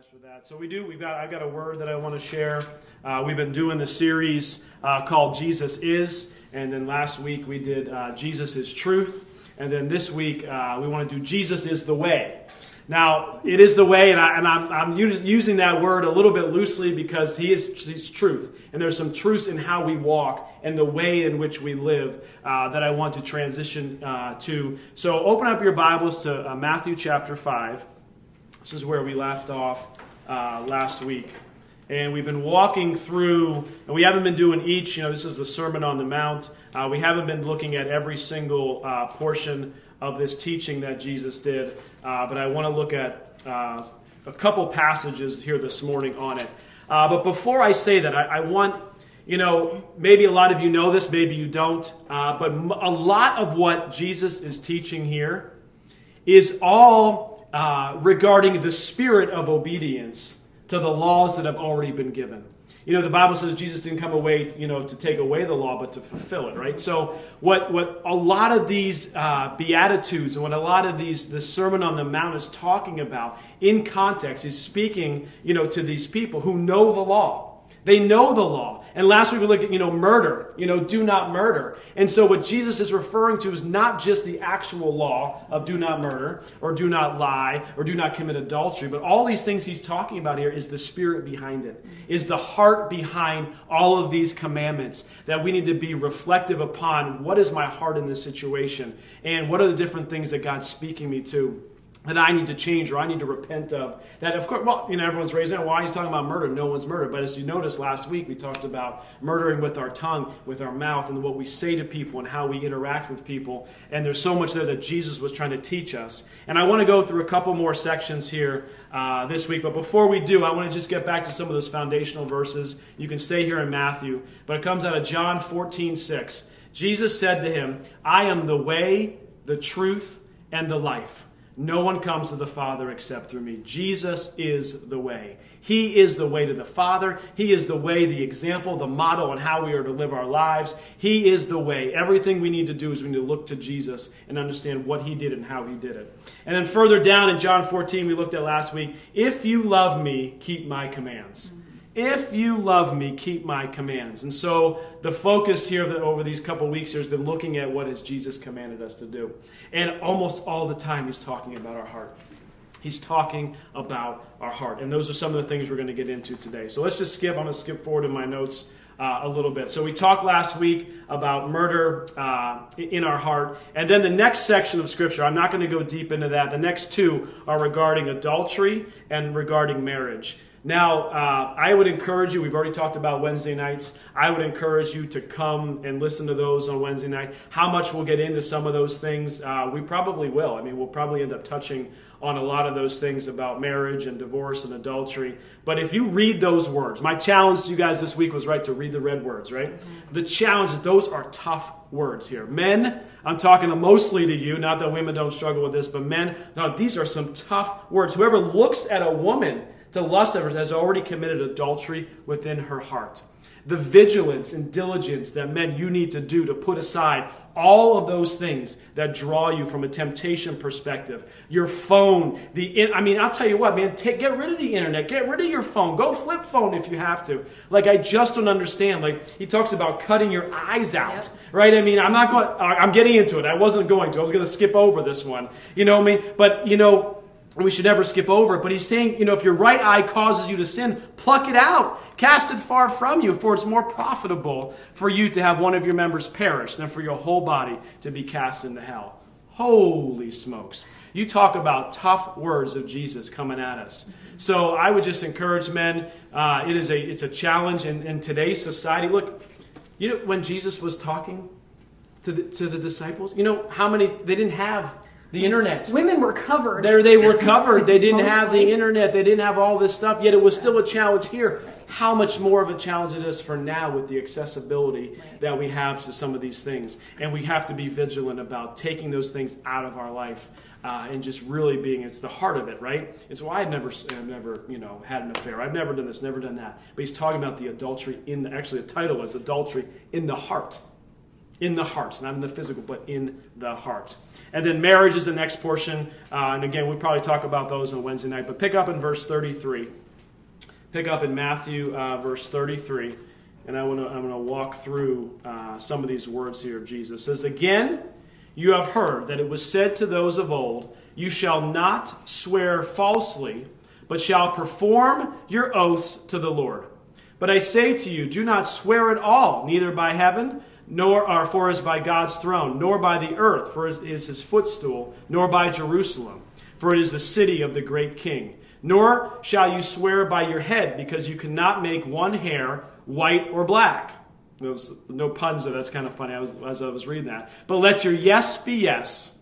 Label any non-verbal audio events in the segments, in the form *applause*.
guys for that. So we do. We've got. I've got a word that I want to share. Uh, we've been doing the series uh, called Jesus is, and then last week we did uh, Jesus is truth, and then this week uh, we want to do Jesus is the way. Now it is the way, and, I, and I'm, I'm using that word a little bit loosely because he is he's truth, and there's some truths in how we walk and the way in which we live uh, that I want to transition uh, to. So open up your Bibles to Matthew chapter five. This is where we left off uh, last week. And we've been walking through, and we haven't been doing each, you know, this is the Sermon on the Mount. Uh, we haven't been looking at every single uh, portion of this teaching that Jesus did, uh, but I want to look at uh, a couple passages here this morning on it. Uh, but before I say that, I, I, want, you know, maybe a lot of you know this, maybe you don't, but a lot of what Jesus is teaching here is all uh, regarding the spirit of obedience to the laws that have already been given. You know, the Bible says Jesus didn't come away, you know, to take away the law, but to fulfill it, right? So, what what a lot of these uh, beatitudes and what a lot of these the Sermon on the Mount is talking about in context is speaking, you know, to these people who know the law they know the law. And last week we looked at, you know, murder, you know, do not murder. And so what Jesus is referring to is not just the actual law of do not murder or do not lie or do not commit adultery, but all these things he's talking about here is the spirit behind it, is the heart behind all of these commandments that we need to be reflective upon. What is my heart in this situation? And what are the different things that God's speaking me to? That I need to change or I need to repent of. That, of course, well, you know, everyone's raising. Why are you talking about murder? No one's murdered. But as you noticed last week, we talked about murdering with our tongue, with our mouth, and what we say to people and how we interact with people. And there's so much there that Jesus was trying to teach us. And I want to go through a couple more sections here uh, this week. But before we do, I want to just get back to some of those foundational verses. You can stay here in Matthew, but it comes out of John 14, 6. Jesus said to him, I am the way, the truth, and the life. No one comes to the Father except through me. Jesus is the way. He is the way to the Father. He is the way, the example, the model on how we are to live our lives. He is the way. Everything we need to do is we need to look to Jesus and understand what He did and how He did it. And then further down in John 14, we looked at last week if you love me, keep my commands. If you love me, keep my commands. And so the focus here over these couple weeks here has been looking at what has Jesus commanded us to do. And almost all the time he's talking about our heart. He's talking about our heart. And those are some of the things we're going to get into today. So let's just skip. I'm going to skip forward in my notes uh, a little bit. So we talked last week about murder uh, in our heart. And then the next section of Scripture, I'm not going to go deep into that. The next two are regarding adultery and regarding marriage. Now, uh, I would encourage you, we've already talked about Wednesday nights. I would encourage you to come and listen to those on Wednesday night. How much we'll get into some of those things, uh, we probably will. I mean, we'll probably end up touching on a lot of those things about marriage and divorce and adultery. But if you read those words, my challenge to you guys this week was right to read the red words, right? Mm-hmm. The challenge is those are tough words here. Men, I'm talking mostly to you, not that women don't struggle with this, but men, no, these are some tough words. Whoever looks at a woman, to lust of ever has already committed adultery within her heart. The vigilance and diligence that men you need to do to put aside all of those things that draw you from a temptation perspective. Your phone, the I mean, I'll tell you what, man, take, get rid of the internet, get rid of your phone, go flip phone if you have to. Like I just don't understand. Like he talks about cutting your eyes out, yep. right? I mean, I'm not going. Uh, I'm getting into it. I wasn't going to. I was going to skip over this one. You know what I mean? But you know we should never skip over it. But he's saying, you know, if your right eye causes you to sin, pluck it out. Cast it far from you, for it's more profitable for you to have one of your members perish than for your whole body to be cast into hell. Holy smokes. You talk about tough words of Jesus coming at us. So I would just encourage men. Uh, it is a it's a challenge in, in today's society. Look, you know when Jesus was talking to the, to the disciples, you know how many they didn't have the internet. Women were covered. There they were covered. They didn't have the internet. They didn't have all this stuff. Yet it was still a challenge here. How much more of a challenge it is for now with the accessibility that we have to some of these things, and we have to be vigilant about taking those things out of our life uh, and just really being. It's the heart of it, right? It's why I've never, I've never, you know, had an affair. I've never done this, never done that. But he's talking about the adultery in the. Actually, the title is adultery in the heart In the heart, not in the physical, but in the heart. And then marriage is the next portion. Uh, and again, we'll probably talk about those on Wednesday night. But pick up in verse 33. Pick up in Matthew, uh, verse 33. And I wanna, I'm going to walk through uh, some of these words here of Jesus. It says, Again, you have heard that it was said to those of old, You shall not swear falsely, but shall perform your oaths to the Lord. But I say to you, do not swear at all, neither by heaven, nor are for as by God's throne, nor by the earth, for it is his footstool, nor by Jerusalem, for it is the city of the great king. Nor shall you swear by your head, because you cannot make one hair white or black. Was no puns there. That's kind of funny I was, as I was reading that. But let your yes be yes,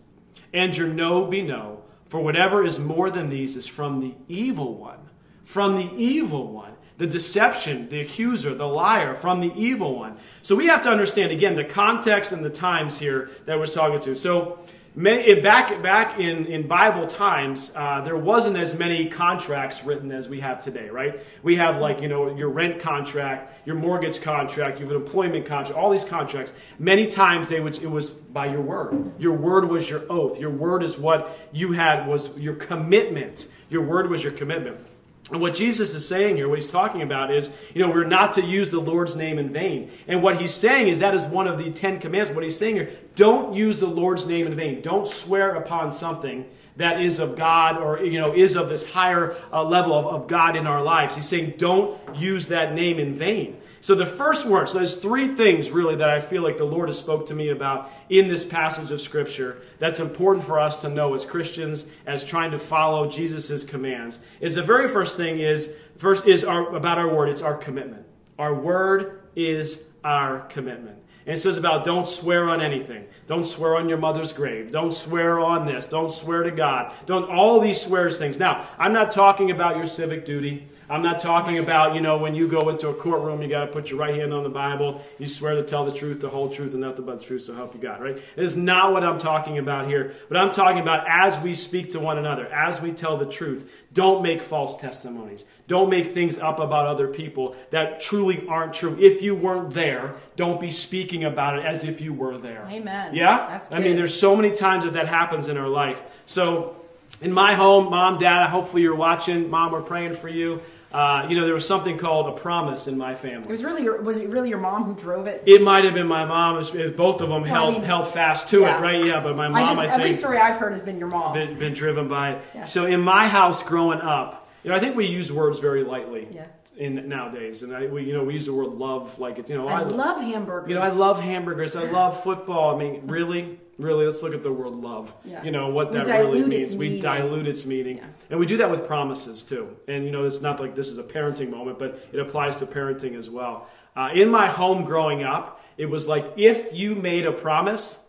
and your no be no. For whatever is more than these is from the evil one. From the evil one. The deception, the accuser, the liar, from the evil one. So we have to understand, again, the context and the times here that we're talking to. So back back in, in Bible times, uh, there wasn't as many contracts written as we have today, right? We have like you know your rent contract, your mortgage contract, you have an employment contract, all these contracts. Many times they would it was by your word. Your word was your oath. Your word is what you had was your commitment. Your word was your commitment. And what Jesus is saying here, what he's talking about is, you know, we're not to use the Lord's name in vain. And what he's saying is that is one of the Ten Commandments. What he's saying here, don't use the Lord's name in vain. Don't swear upon something that is of God or, you know, is of this higher uh, level of, of God in our lives. He's saying don't use that name in vain. So the first word, so there's three things really that I feel like the Lord has spoke to me about in this passage of Scripture that's important for us to know as Christians, as trying to follow Jesus' commands. Is the very first thing is first is our, about our word. It's our commitment. Our word is our commitment. And it says about don't swear on anything. Don't swear on your mother's grave. Don't swear on this. Don't swear to God. Don't all these swears things. Now, I'm not talking about your civic duty. I'm not talking about, you know, when you go into a courtroom, you got to put your right hand on the Bible. You swear to tell the truth, the whole truth, and nothing but the truth, so help you God, right? It is not what I'm talking about here. But I'm talking about as we speak to one another, as we tell the truth, don't make false testimonies. Don't make things up about other people that truly aren't true. If you weren't there, don't be speaking about it as if you were there. Amen. Yeah? I mean, there's so many times that that happens in our life. So, in my home, mom, dad, hopefully you're watching. Mom, we're praying for you. Uh, you know, there was something called a promise in my family. It was really your, was it really your mom who drove it? It might have been my mom. It was, it, both of them well, held I mean, held fast to yeah. it, right? Yeah, but my mom, I, just, I think, every story I've heard has been your mom. Been, been driven by it. Yeah. So in my house growing up, you know, I think we use words very lightly. Yeah. In nowadays, and I, we, you know, we use the word love like it. You know, I, I love hamburgers. You know, I love hamburgers. I love football. I mean, really, really, let's look at the word love. Yeah. You know what that really means. We dilute its meaning, yeah. and we do that with promises too. And you know, it's not like this is a parenting moment, but it applies to parenting as well. Uh, in my home growing up, it was like if you made a promise,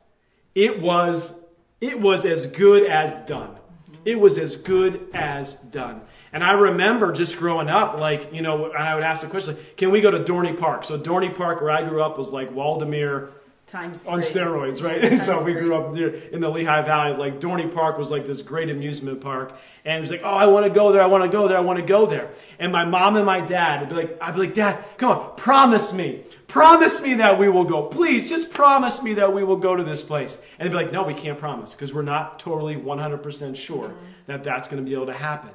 it was it was as good as done. It was as good as done. And I remember just growing up, like, you know, I would ask the question, like, can we go to Dorney Park? So Dorney Park, where I grew up, was like Waldameer times on steroids, right? *laughs* so we grew up in the Lehigh Valley. Like Dorney Park was like this great amusement park, and it was like, oh, I want to go there, I want to go there, I want to go there. And my mom and my dad would be like, I'd be like, Dad, come on, promise me, promise me that we will go. Please, just promise me that we will go to this place. And they'd be like, No, we can't promise because we're not totally 100% sure mm-hmm. that that's going to be able to happen.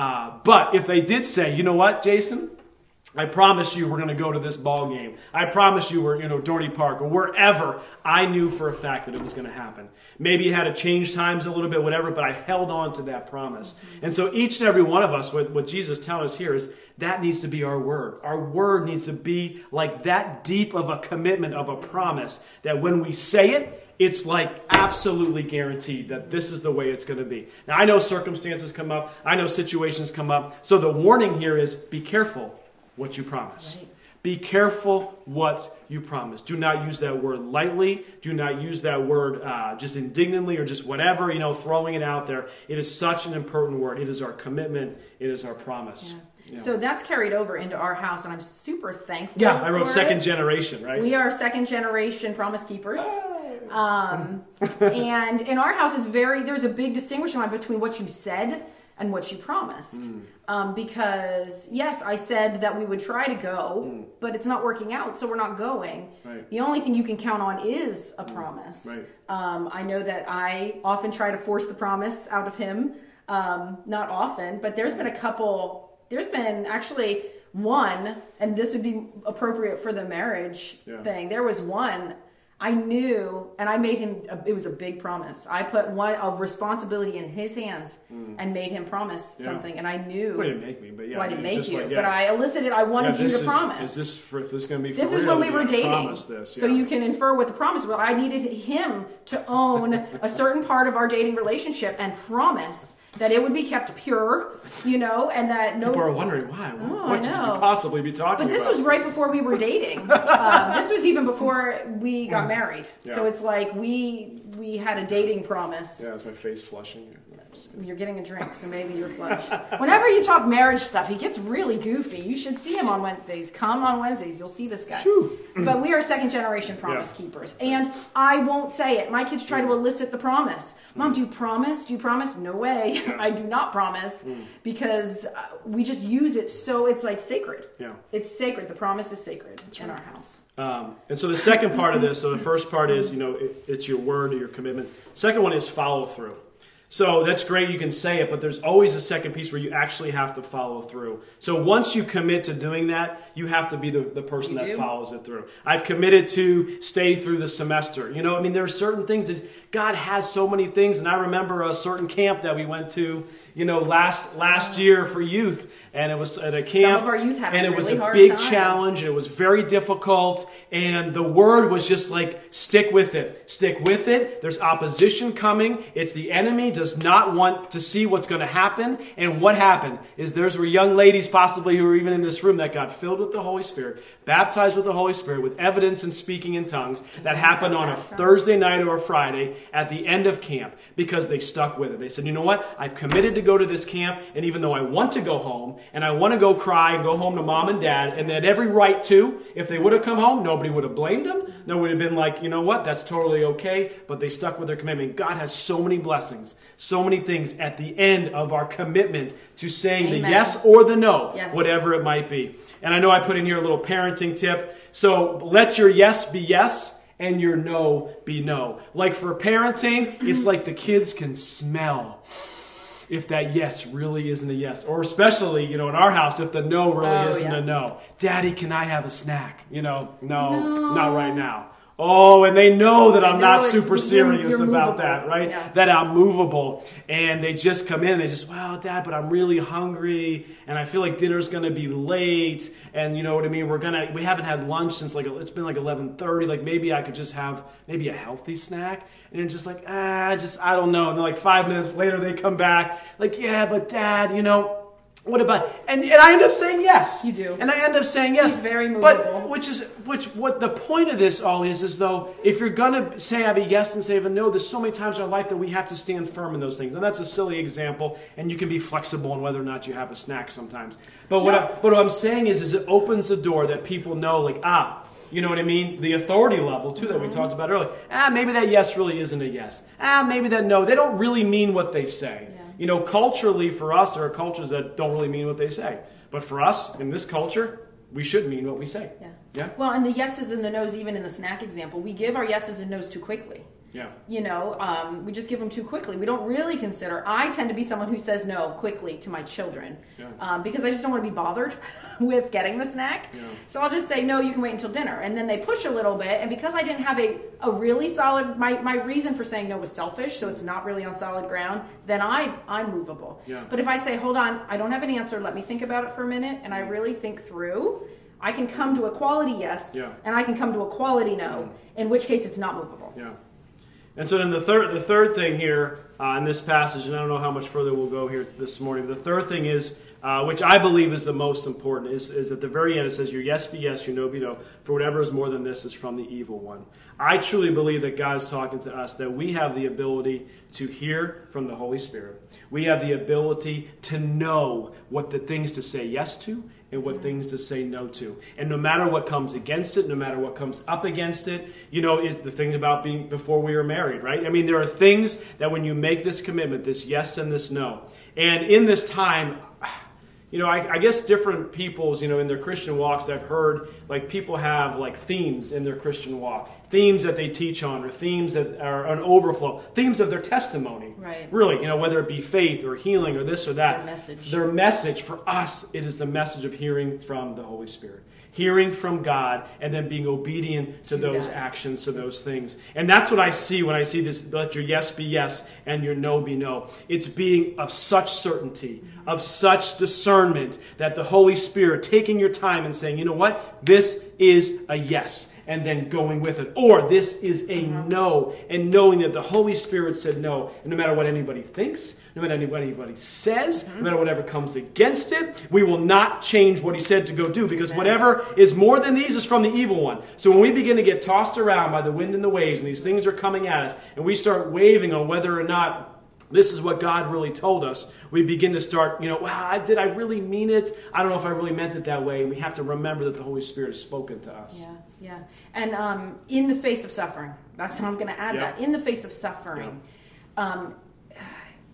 Uh, but if they did say, you know what, Jason, I promise you we're going to go to this ball game. I promise you we're, you know, Dorney Park or wherever. I knew for a fact that it was going to happen. Maybe it had to change times a little bit, whatever, but I held on to that promise. And so each and every one of us, what, what Jesus tells us here is that needs to be our word. Our word needs to be like that deep of a commitment, of a promise, that when we say it, it's like absolutely guaranteed that this is the way it's going to be. Now, I know circumstances come up, I know situations come up. So the warning here is be careful what you promise. Right. Be careful what you promise. Do not use that word lightly. Do not use that word uh, just indignantly or just whatever, you know, throwing it out there. It is such an important word. It is our commitment, it is our promise. Yeah. So that's carried over into our house, and I'm super thankful. Yeah, I wrote second it. generation, right? We are second generation promise keepers. Um, *laughs* and in our house, it's very, there's a big distinguishing line between what you said and what you promised. Hmm. Um, because yes, I said that we would try to go, Hmm. but it's not working out, so we're not going. Right. The only thing you can count on is a promise. Right. Um, I know that I often try to force the promise out of him. Um, not often, but there's been a couple. There's been actually one, and this would be appropriate for the marriage Yeah. thing. There was one I knew, and I made him. It was a big promise. I put one of responsibility in his hands hmm. and made him promise Yeah. something, and I knew. Well, didn't make me, but yeah. well, I didn't make you, like, yeah. but I elicited. I wanted Yeah, you to is- promise. Is this for, if this is going to be for This is when we were dating. So you can infer what the promise. Well, I needed him to own a certain part of our dating relationship and promise that it would be kept pure, you know, and that no. People are wondering why. Oh, what could you possibly be talking But this about? was right before we were dating. *laughs* um, this was even before we got married. So it's like we we had a dating promise. Yeah, it's my face flushing. No, I'm just kidding. You're getting a drink, so maybe you're flushed. *laughs* Whenever you talk marriage stuff, he gets really goofy. You should see him on Wednesdays. Come on Wednesdays, you'll see this guy. *clears throat* But we are second generation promise Yeah. keepers. And I won't say it. My kids try to elicit the promise. Mom, do you promise? Do you promise? No way. *laughs* I do not promise Mm. because uh, we just use it so it's like sacred. Yeah. It's sacred. The promise is sacred in our house. Um, and so the second part of this, so the first part is, you know, it, it's your word or your commitment. Second one is follow through. So that's great, you can say it, but there's always a second piece where you actually have to follow through. So once you commit to doing that, you have to be the, the person You that do? follows it through. I've committed to stay through the semester. You know, I mean, there are certain things that God has so many things, and I remember a certain camp that we went to, you know, last last year for youth, and it was at a camp, of our youth had a and it was really a big time. challenge, and it was very difficult, and the word was just like, stick with it, stick with it. There's opposition coming. It's the enemy does not want to see what's going to happen, and what happened is there's were young ladies possibly who were even in this room that got filled with the Holy Spirit, baptized with the Holy Spirit, with evidence and speaking in tongues. That happened on a Thursday night or a Friday at the end of camp because they stuck with it. They said, you know what? I've committed to go to this camp, and even though I want to go home and I want to go cry and go home to mom and dad, and they had every right to, if they would have come home, nobody would have blamed them. No one would have been like, you know what? That's totally okay. But they stuck with their commitment. God has so many blessings, so many things at the end of our commitment to saying the yes or the no, Yes. whatever it might be. And I know I put in here a little parenting tip. So let your yes be yes and your no be no. Like for parenting, it's like the kids can smell if that yes really isn't a yes. Or especially, you know, in our house, if the no really Oh, isn't yeah. a no. Daddy, can I have a snack? You know, no, not right now. Oh, and they know that I'm not super you're- serious you're about movable. that, right? Yeah. That I'm movable. And they just come in and they just, well, Dad, but I'm really hungry and I feel like dinner's gonna be late. And you know what I mean? We're gonna we haven't had lunch since like it's been like eleven thirty. Like maybe I could just have maybe a healthy snack. And you're just like, ah, just I don't know. And then like five minutes later they come back, like, yeah, but dad, you know, what about and, and I end up saying yes. You do. And I end up saying yes. He's very But which is which what the point of this all is is though if you're gonna say I have a yes and say I have a no, there's so many times in our life that we have to stand firm in those things. And that's a silly example, and you can be flexible in whether or not you have a snack sometimes. But what I, but what I'm saying is is it opens the door that people know like ah. You know what I mean? The authority level, too, that we talked about earlier. Ah, maybe that yes really isn't a yes. Ah, maybe that no. They don't really mean what they say. Yeah. You know, culturally for us, there are cultures that don't really mean what they say. But for us, in this culture, we should mean what we say. Yeah. Yeah? Well, and the yeses and the nos, even in the snack example, we give our yeses and nos too quickly. Yeah. You know, um, we just give them too quickly. We don't really consider. I tend to be someone who says no quickly to my children Yeah. um, because I just don't want to be bothered *laughs* with getting the snack. Yeah. So I'll just say no. You can wait until dinner, and then they push a little bit. And because I didn't have a, a really solid, my, my reason for saying no was selfish, so it's not really on solid ground. Then I I'm movable. Yeah. But if I say hold on, I don't have an answer. Let me think about it for a minute, and I really think through. I can come to a quality yes, Yeah. and I can come to a quality no. In which case, it's not movable. Yeah. And so then the third, the third thing here uh, in this passage, and I don't know how much further we'll go here this morning. The third thing is uh, which I believe is the most important, is, is at the very end it says, Your yes be yes, your no be no, for whatever is more than this is from the evil one. I truly believe that God is talking to us, that we have the ability to hear from the Holy Spirit. We have the ability to know what the things to say yes to and what things to say no to. And no matter what comes against it, no matter what comes up against it, you know, is the thing about being before we were married, right? I mean, there are things that when you make this commitment, this yes and this no, and in this time, *sighs* you know, I, I, guess different people's, you know, in their Christian walks, I've heard like people have like themes in their Christian walk, themes that they teach on, or themes that are an overflow, themes of their testimony. Right. Really, you know, whether it be faith or healing or this or that. Their message. Their message for us, it is the message of hearing from the Holy Spirit hearing from God, and then being obedient to, to those that. actions, to those things. And that's what I see when I see this let your yes be yes and your no be no. It's being of such certainty, of such discernment that the Holy Spirit taking your time and saying, you know what? This is a yes and then going with it. Or this is a mm-hmm. no, and knowing that the Holy Spirit said no, and no matter what anybody thinks, no matter what anybody says, mm-hmm. no matter whatever comes against it, we will not change what He said to go do, because whatever is more than these is from the evil one. So when we begin to get tossed around by the wind and the waves, and these things are coming at us, and we start waving on whether or not this is what God really told us. We begin to start, you know, wow, did I really mean it? I don't know if I really meant it that way. And we have to remember that the Holy Spirit has spoken to us. Yeah. Yeah. And um, in the face of suffering, that's how I'm going to add that. In the face of suffering, um,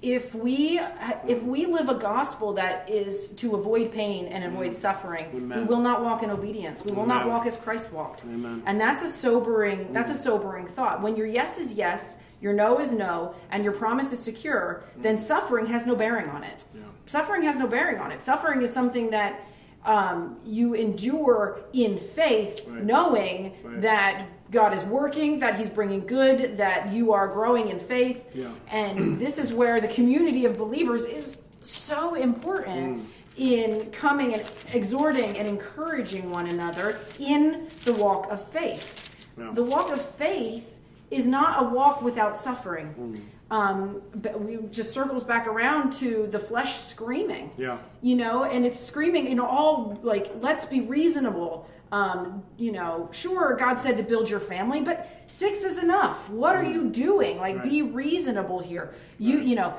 if we if we live a gospel that is to avoid pain and avoid mm. suffering, Amen. we will not walk in obedience. We will Amen. not walk as Christ walked. Amen. And that's a sobering that's a mm. sobering thought. When your yes is yes, your no is no, and your promise is secure, mm. then suffering has no bearing on it. Yeah. Suffering has no bearing on it. Suffering is something that um, you endure in faith, right. knowing right. that God is working, that He's bringing good, that you are growing in faith. Yeah. And *clears throat* this is where the community of believers is so important. Mm. In coming and exhorting and encouraging one another in the walk of faith. Yeah. The walk of faith is not a walk without suffering. Mm um, but we just circles back around to the flesh screaming. Yeah. You know, and it's screaming in all like, let's be reasonable. Um, you know, sure, God said to build your family, but six is enough. What are you doing? Like, right. be reasonable here. You, right. you know,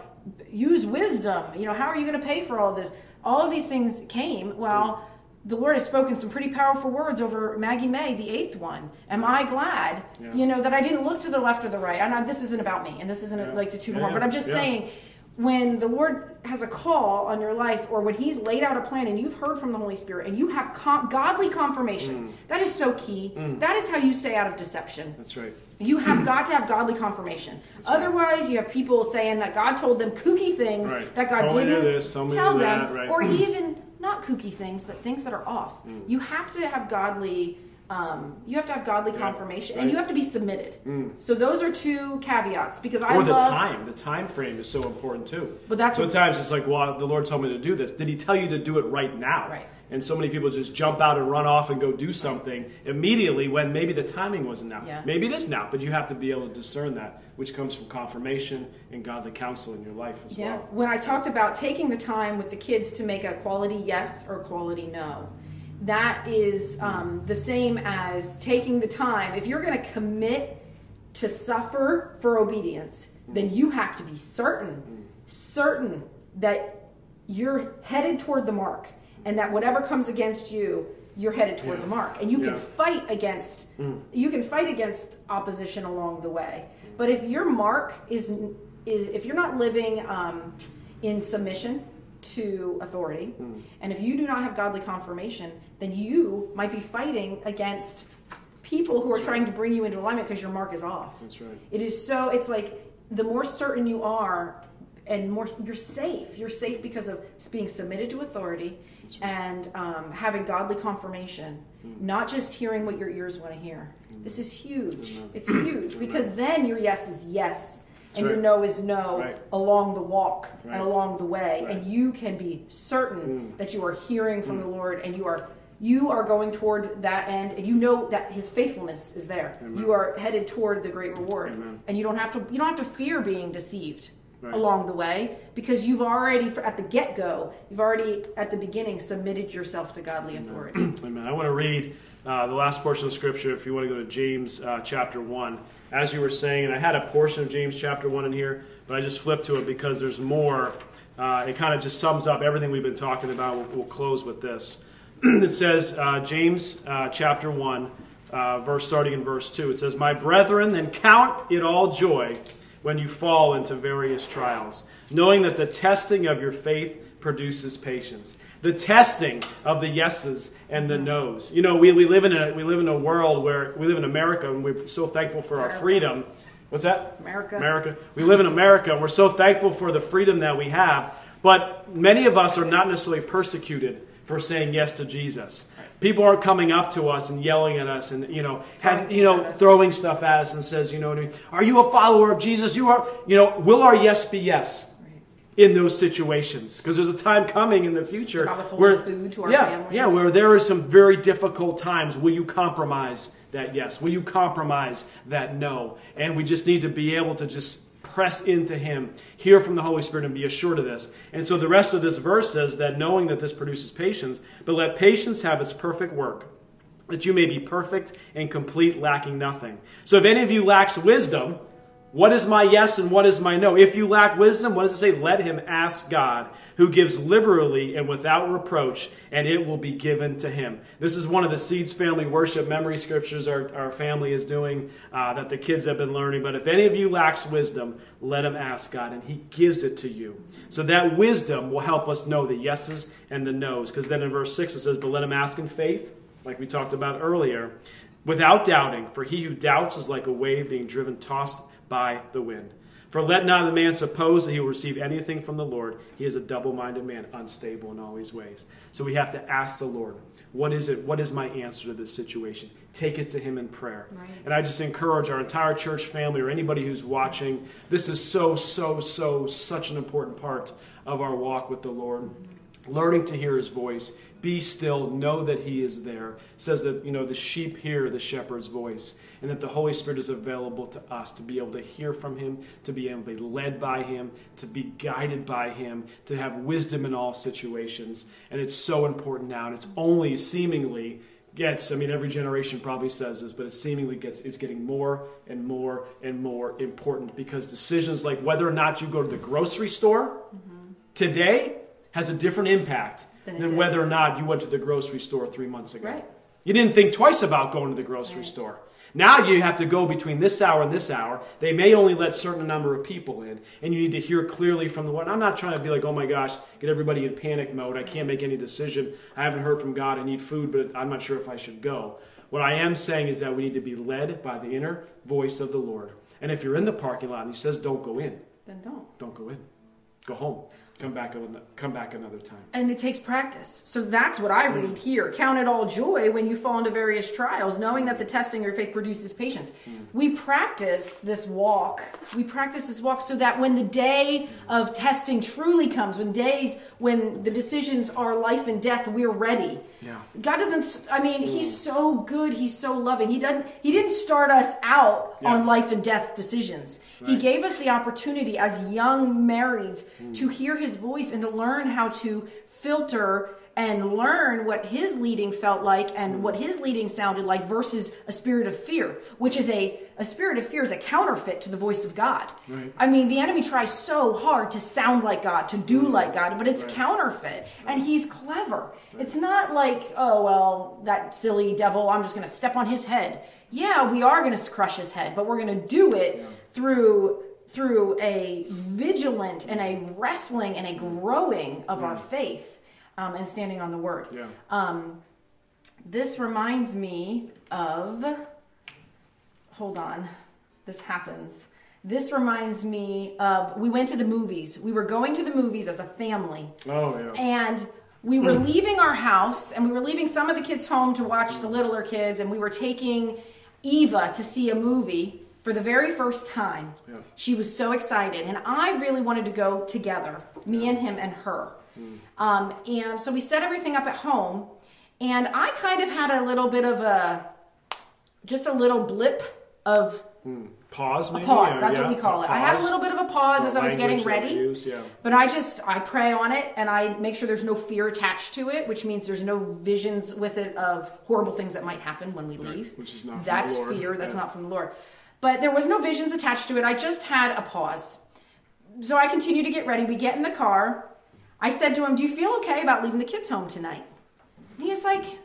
use wisdom. You know, how are you going to pay for all this? All of these things came. Well, the Lord has spoken some pretty powerful words over Maggie May, the eighth one. Am I glad, yeah. you know, that I didn't look to the left or the right? I this isn't about me, and this isn't yeah. like to toot yeah, horn, but I'm just saying, when the Lord has a call on your life, or when He's laid out a plan and you've heard from the Holy Spirit and you have com- godly confirmation, mm. that is so key. Mm. That is how you stay out of deception. That's right. You have *clears throat* got to have godly confirmation. That's Otherwise, right. you have people saying that God told them kooky things right. that God didn't this, tell them, that, right. or even not kooky things, but things that are off. Mm. You have to have godly. Um, you have to have godly yeah, confirmation, right. and you have to be submitted. Mm. So those are two caveats. Because I or the love, time, the time frame is so important too. But that's sometimes what, it's like, well, the Lord told me to do this. Did He tell you to do it right now? Right. And so many people just jump out and run off and go do something immediately when maybe the timing wasn't now. Yeah. Maybe it is now, but you have to be able to discern that, which comes from confirmation and godly counsel in your life as yeah. well. When I talked about taking the time with the kids to make a quality yes or quality no, that is um, the same as taking the time. If you're going to commit to suffer for obedience, then you have to be certain, certain that you're headed toward the mark and that whatever comes against you you're headed toward yeah. the mark and you can fight against mm. you can fight against opposition along the way but if your mark is, is if you're not living um, in submission to authority mm. and if you do not have godly confirmation then you might be fighting against people who are trying to bring you into alignment because your mark is off. That's right. It is so it's like the more certain you are and more you're safe. You're safe because of being submitted to authority right. and um, having godly confirmation mm. not just hearing what your ears want to hear mm. this is huge it's huge because then your yes is yes That's and right. your no is no right. along the walk and along the way and you can be certain mm. that you are hearing from mm. the lord and you are you are going toward that end and you know that his faithfulness is there Amen. you are headed toward the great reward Amen. and you don't have to you don't have to fear being deceived Right. along the way because you've already at the get-go you've already at the beginning submitted yourself to godly authority *clears throat* Amen. I want to read uh, the last portion of Scripture if you want to go to James uh, chapter 1. As you were saying, and I had a portion of James chapter 1 in here, but I just flipped to it because there's more. Uh, it kind of just sums up everything we've been talking about. We'll, we'll close with this. *clears throat* it says, uh, James uh, chapter 1, uh, verse starting in verse 2. It says, My brethren, then count it all joy when you fall into various trials, knowing that the testing of your faith produces patience. The testing of the yeses and the mm-hmm. nos. You know, we, we live in a we live in a world where we live in America and we're so thankful for our freedom. What's that? America. America. We live in America. and We're so thankful for the freedom that we have. But many of us are not necessarily persecuted for saying yes to Jesus. People aren't coming up to us and yelling at us and you know, have, Throwing you know, things at us. throwing stuff at us and says, you know, what I mean? are you a follower of Jesus? You are. You know, will our yes be yes? in those situations because there's a time coming in the future where food to our yeah, families. yeah, where there are some very difficult times. Will you compromise that yes? Will you compromise that no? And we just need to be able to just press into Him, hear from the Holy Spirit, and be assured of this. And so the rest of this verse says that knowing that this produces patience, but let patience have its perfect work. That you may be perfect and complete, lacking nothing. So if any of you lacks wisdom, what is my yes and what is my no? If you lack wisdom, what does it say? Let him ask God, who gives liberally and without reproach, and it will be given to him. This is one of the Seeds family worship memory scriptures our, our family is doing uh, that the kids have been learning. But if any of you lacks wisdom, let him ask God, and he gives it to you. So that wisdom will help us know the yeses and the nos. Because then in verse 6 it says, But let him ask in faith, like we talked about earlier, without doubting. For he who doubts is like a wave being driven, tossed by the wind. For let not the man suppose that he will receive anything from the Lord. He is a double minded man, unstable in all his ways. So we have to ask the Lord, what is it? What is my answer to this situation? Take it to him in prayer. Right. And I just encourage our entire church family or anybody who's watching, this is so, so, so, such an important part of our walk with the Lord. Mm-hmm. Learning to hear his voice. Be still, know that he is there. It says that, you know, the sheep hear the shepherd's voice, and that the Holy Spirit is available to us to be able to hear from him, to be able to be led by him, to be guided by him, to have wisdom in all situations. And it's so important now, and it's only seemingly gets, I mean, every generation probably says this, but it seemingly gets, it's getting more and more and more important because decisions like whether or not you go to the grocery store mm-hmm. today has a different impact Than whether or not you went to the grocery store three months ago. Right. You didn't think twice about going to the grocery Right. store. Now you have to go between this hour and this hour. They may only let certain number of people in, and you need to hear clearly from the Lord. I'm not trying to be like, oh my gosh, get everybody in panic mode. I can't make any decision. I haven't heard from God. I need food, but I'm not sure if I should go. What I am saying is that we need to be led by the inner voice of the Lord. And if you're in the parking lot and He says, don't go in, then don't don't go in. Go home. Come back, come back another time. and it takes practice. So that's what i mm. read here. Count it all joy when you fall into various trials knowing that the testing of your faith produces patience. Mm. We practice this walk. We practice this walk so that when the day of testing truly comes when days when the decisions are life and death we're ready Yeah. God doesn't. I mean, He's mm. so good. He's so loving. He doesn't. He didn't start us out Yeah. on life and death decisions. He gave us the opportunity as young marrieds mm. to hear His voice and to learn how to filter and learn what His leading felt like and what His leading sounded like versus a spirit of fear, which is a a spirit of fear is a counterfeit to the voice of God. Right. I mean, the enemy tries so hard to sound like God, to do like God, but it's Right. counterfeit. And he's clever. It's not like, oh, well, that silly devil, I'm just going to step on his head. Yeah, we are going to crush his head, but we're going to do it through through a vigilant and a wrestling and a growing of our faith um, and standing on the word. Yeah. Um, this reminds me of. Hold on. This happens. This reminds me of. We went to the movies. We were going to the movies as a family. Oh, yeah. And we were leaving our house and we were leaving some of the kids home to watch the littler kids and we were taking Eva to see a movie for the very first time. Yeah. She was so excited and I really wanted to go together, me and him and her. Um, and so we set everything up at home and I kind of had a little bit of a just a little blip of pause, maybe? A pause. Or, That's yeah, what we call it. I had a little bit of a pause as I was getting ready. Use, yeah. But I just I pray on it and I make sure there's no fear attached to it, which means there's no visions with it of horrible things that might happen when we leave. which is not from That's the Lord. fear. That's Yeah. not from the Lord. But there was no visions attached to it. I just had a pause. So I continue to get ready. We get in the car. I said to him, "Do you feel okay about leaving the kids home tonight?" And he was like,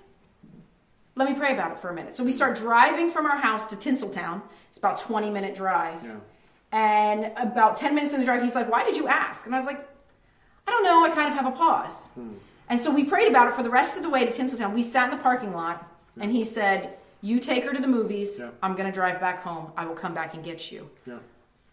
"Let me pray about it for a minute." So we start driving from our house to Tinseltown. It's about 20 minute drive. Yeah. And about 10 minutes in the drive, he's like, Why did you ask? And I was like, I don't know. I kind of have a pause. Hmm. And so we prayed about it for the rest of the way to Tinseltown. We sat in the parking lot, and he said, You take her to the movies. Yeah. I'm going to drive back home. I will come back and get you.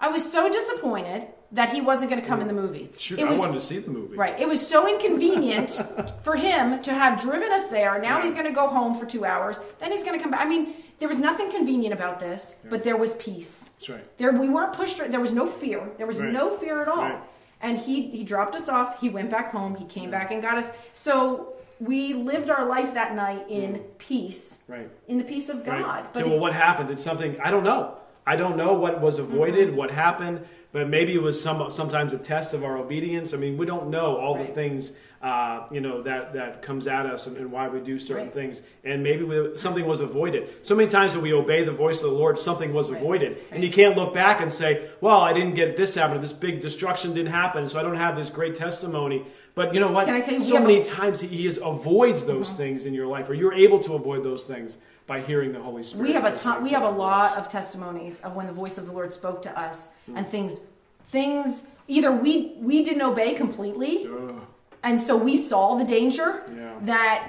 Yeah. I was so disappointed that he wasn't going to come in the movie. Shoot, it was, I wanted to see the movie. Right. It was so inconvenient *laughs* for him to have driven us there. Now Yeah. he's going to go home for two hours. Then he's going to come back. I mean, there was nothing convenient about this, but there was peace. That's right. There, we weren't pushed. There was no fear. There was Right. no fear at all. Right. And he he dropped us off. He went back home. He came back and got us. So we lived our life that night in mm. peace, Right. in the peace of God. Right. But so, it- well, what happened? Did something? I don't know. I don't know what was avoided, Mm-hmm. what happened, but maybe it was some sometimes a test of our obedience. I mean, we don't know all the things uh, you know that that comes at us and, and why we do certain Right. things, and maybe we, something was avoided. So many times when we obey the voice of the Lord, something was Right. avoided, and you can't look back and say, "Well, I didn't get this happen, or this big destruction didn't happen, so I don't have this great testimony." But you know what? Can I tell you, so have a- many times He is, avoids those things in your life, or you're able to avoid those things by hearing the Holy Spirit. we have a ton, we have a lot voice. of testimonies of when the voice of the Lord spoke to us Hmm. and things things either we we didn't obey completely Ugh. and so we saw the danger Yeah. that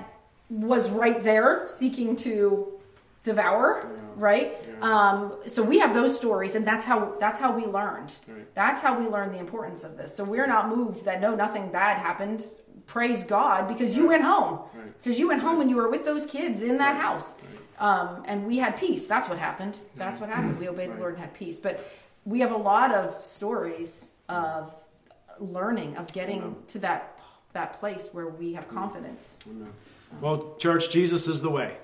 was right there seeking to devour Yeah. right Yeah. um, so we have those stories and that's how that's how we learned Right. that's how we learned the importance of this so we're not moved that no nothing bad happened praise god because you went home Right. because you went home and you were with those kids in that house Right. Um, and we had peace. That's what happened. That's what happened. We obeyed Right. the lord and had peace. But we have a lot of stories of learning of getting to that that place where we have confidence. So- Well, church, Jesus is the way.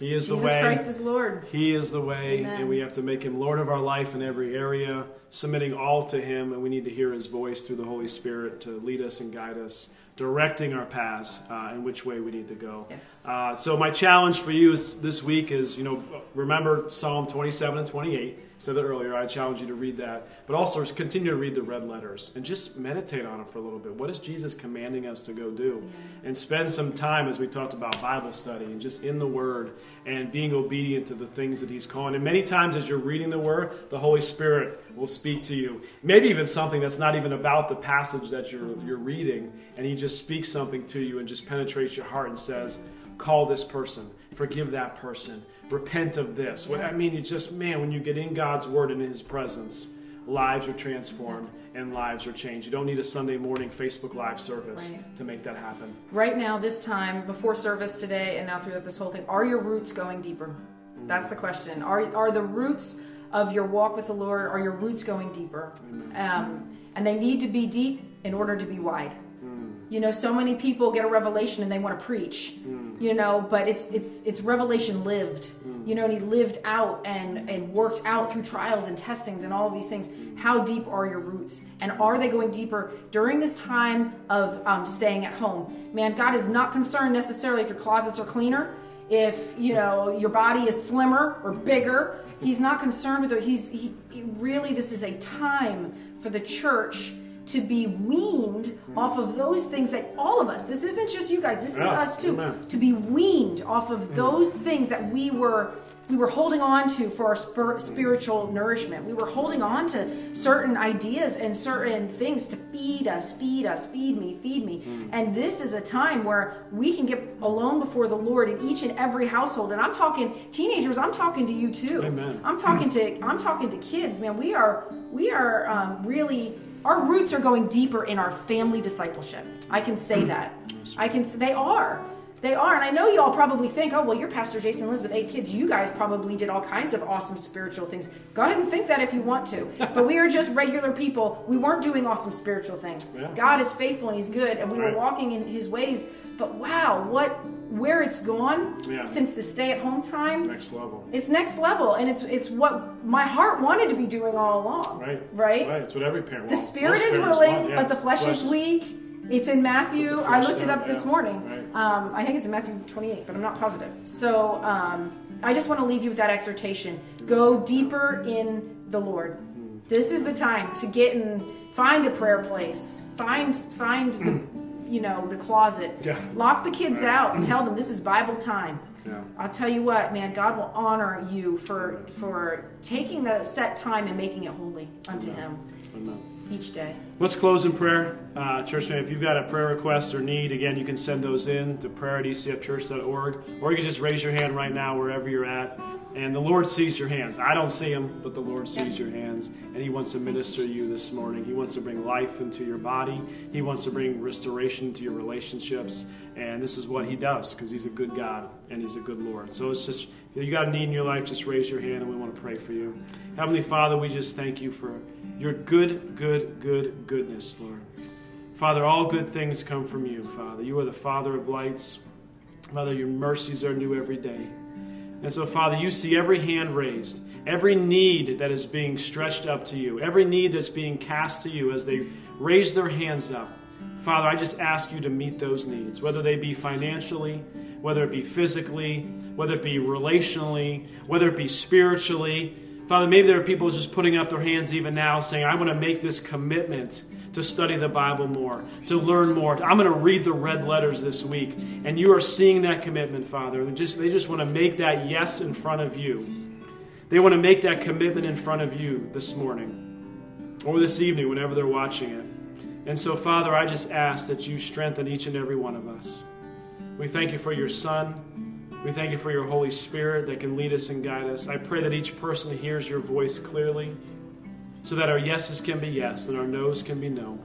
He is jesus the way. Jesus christ is lord. He is the way, Amen. and we have to make him Lord of our life in every area, submitting all to him, and we need to hear his voice through the Holy Spirit to lead us and guide us, directing our paths uh, in which way we need to go. yes Uh, so my challenge for you is, this week is, you know, remember Psalm 27 and 28. Said it earlier. I challenge you to read that, but also continue to read the red letters and just meditate on it for a little bit. What is Jesus commanding us to go do? And spend some time, as we talked about Bible study, and just in the Word and being obedient to the things that He's calling. And many times, as you're reading the Word, the Holy Spirit will speak to you. Maybe even something that's not even about the passage that you're you're reading, and He just speaks something to you and just penetrates your heart and says call this person, forgive that person, repent of this. What I mean, it's just man, when you get in God's word and in His presence, lives are transformed and lives are changed. You don't need a Sunday morning Facebook Live service Right. to make that happen. right now this time before service today and now throughout this whole thing are your roots going deeper that's the question are, are the roots of your walk with the lord are your roots going deeper um, and they need to be deep in order to be wide you know so many people get a revelation and they want to preach you know but it's it's it's revelation lived. You know and he lived out and and worked out through trials and testings and all of these things. How deep are your roots? And are they going deeper during this time of um, staying at home? Man god is not concerned necessarily if your closets are cleaner if you know your body is slimmer or bigger. He's not concerned with it. He's he, he really this is a time for the church to be weaned off of those things that all of us this isn't just you guys this is Yeah, us too amen. to be weaned off of those things that we were we were holding on to for our spir- spiritual nourishment. We were holding on to certain ideas and certain things to feed us feed us feed me feed me. And this is a time where we can get alone before the lord in each and every household. And i'm talking teenagers i'm talking to you too. Amen. i'm talking to i'm talking to kids. Man we are we are um, really our roots are going deeper in our family discipleship i can say mm. that i can s- they are They are, and I know you all probably think, oh, well, you're Pastor Jason Liz with eight kids. You guys probably did all kinds of awesome spiritual things. Go ahead and think that if you want to. *laughs* but we are just regular people. We weren't doing awesome spiritual things. Yeah. God is faithful and He's good, and we Right. were walking in His ways. But wow, what where it's gone Yeah. since the stay-at-home time. Next level. It's next level, and it's it's what my heart wanted to be doing all along. Right. Right. Right. It's what every parent wants. The spirit is willing, want, yeah. but the flesh, is weak. It's in Matthew. I looked it up this morning. Right. Um, I think it's in Matthew 28, but I'm not positive. So um, I just want to leave you with that exhortation. Go deeper in the Lord. Hmm. This is the time to get and find a prayer place. Find find the you know the closet. Yeah. Lock the kids out and tell them this is Bible time. Yeah. I'll tell you what, man, God will honor you for for taking a set time and making it holy unto Him Amen. each day. Let's close in prayer. Uh, church family, if you've got a prayer request or need, again, you can send those in to prayer at ecfchurch.org, or you can just raise your hand right now wherever you're at. And the Lord sees your hands. I don't see them, but the Lord sees your hands, and He wants to minister to you this morning. He wants to bring life into your body. He wants to bring restoration to your relationships, and this is what He does because He's a good God and He's a good Lord. So it's just if you got a need in your life, just raise your hand, and we want to pray for you. Heavenly Father, we just thank you for your good, good, good goodness, Lord. Father, all good things come from you, Father. You are the Father of lights. Father, your mercies are new every day. And so, Father, you see every hand raised, every need that is being stretched up to you, every need that's being cast to you as they raise their hands up. Father, I just ask you to meet those needs, whether they be financially, whether it be physically, whether it be relationally, whether it be spiritually. Father, maybe there are people just putting up their hands even now saying, I want to make this commitment to study the Bible more, to learn more. I'm going to read the red letters this week. And you are seeing that commitment, Father. They just, they just want to make that yes in front of you. They want to make that commitment in front of you this morning or this evening, whenever they're watching it. And so, Father, I just ask that you strengthen each and every one of us. We thank you for your Son. We thank you for your Holy Spirit that can lead us and guide us. I pray that each person hears your voice clearly so that our yeses can be yes and our noes can be no.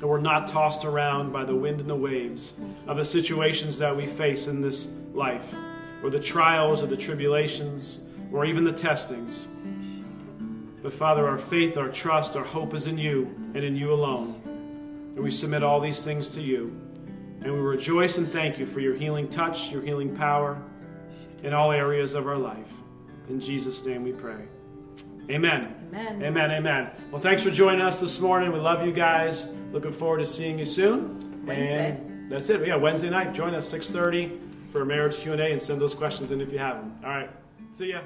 That we're not tossed around by the wind and the waves of the situations that we face in this life, or the trials or the tribulations, or even the testings. But Father, our faith, our trust, our hope is in you and in you alone. And we submit all these things to you. And we rejoice and thank you for your healing touch, your healing power in all areas of our life. In Jesus' name we pray. Amen. Amen. Amen. Amen. Well, thanks for joining us this morning. We love you guys. Looking forward to seeing you soon. Wednesday. And that's it. Yeah, Wednesday night. Join us 6:30 for a marriage Q&A and send those questions in if you have them. All right. See ya.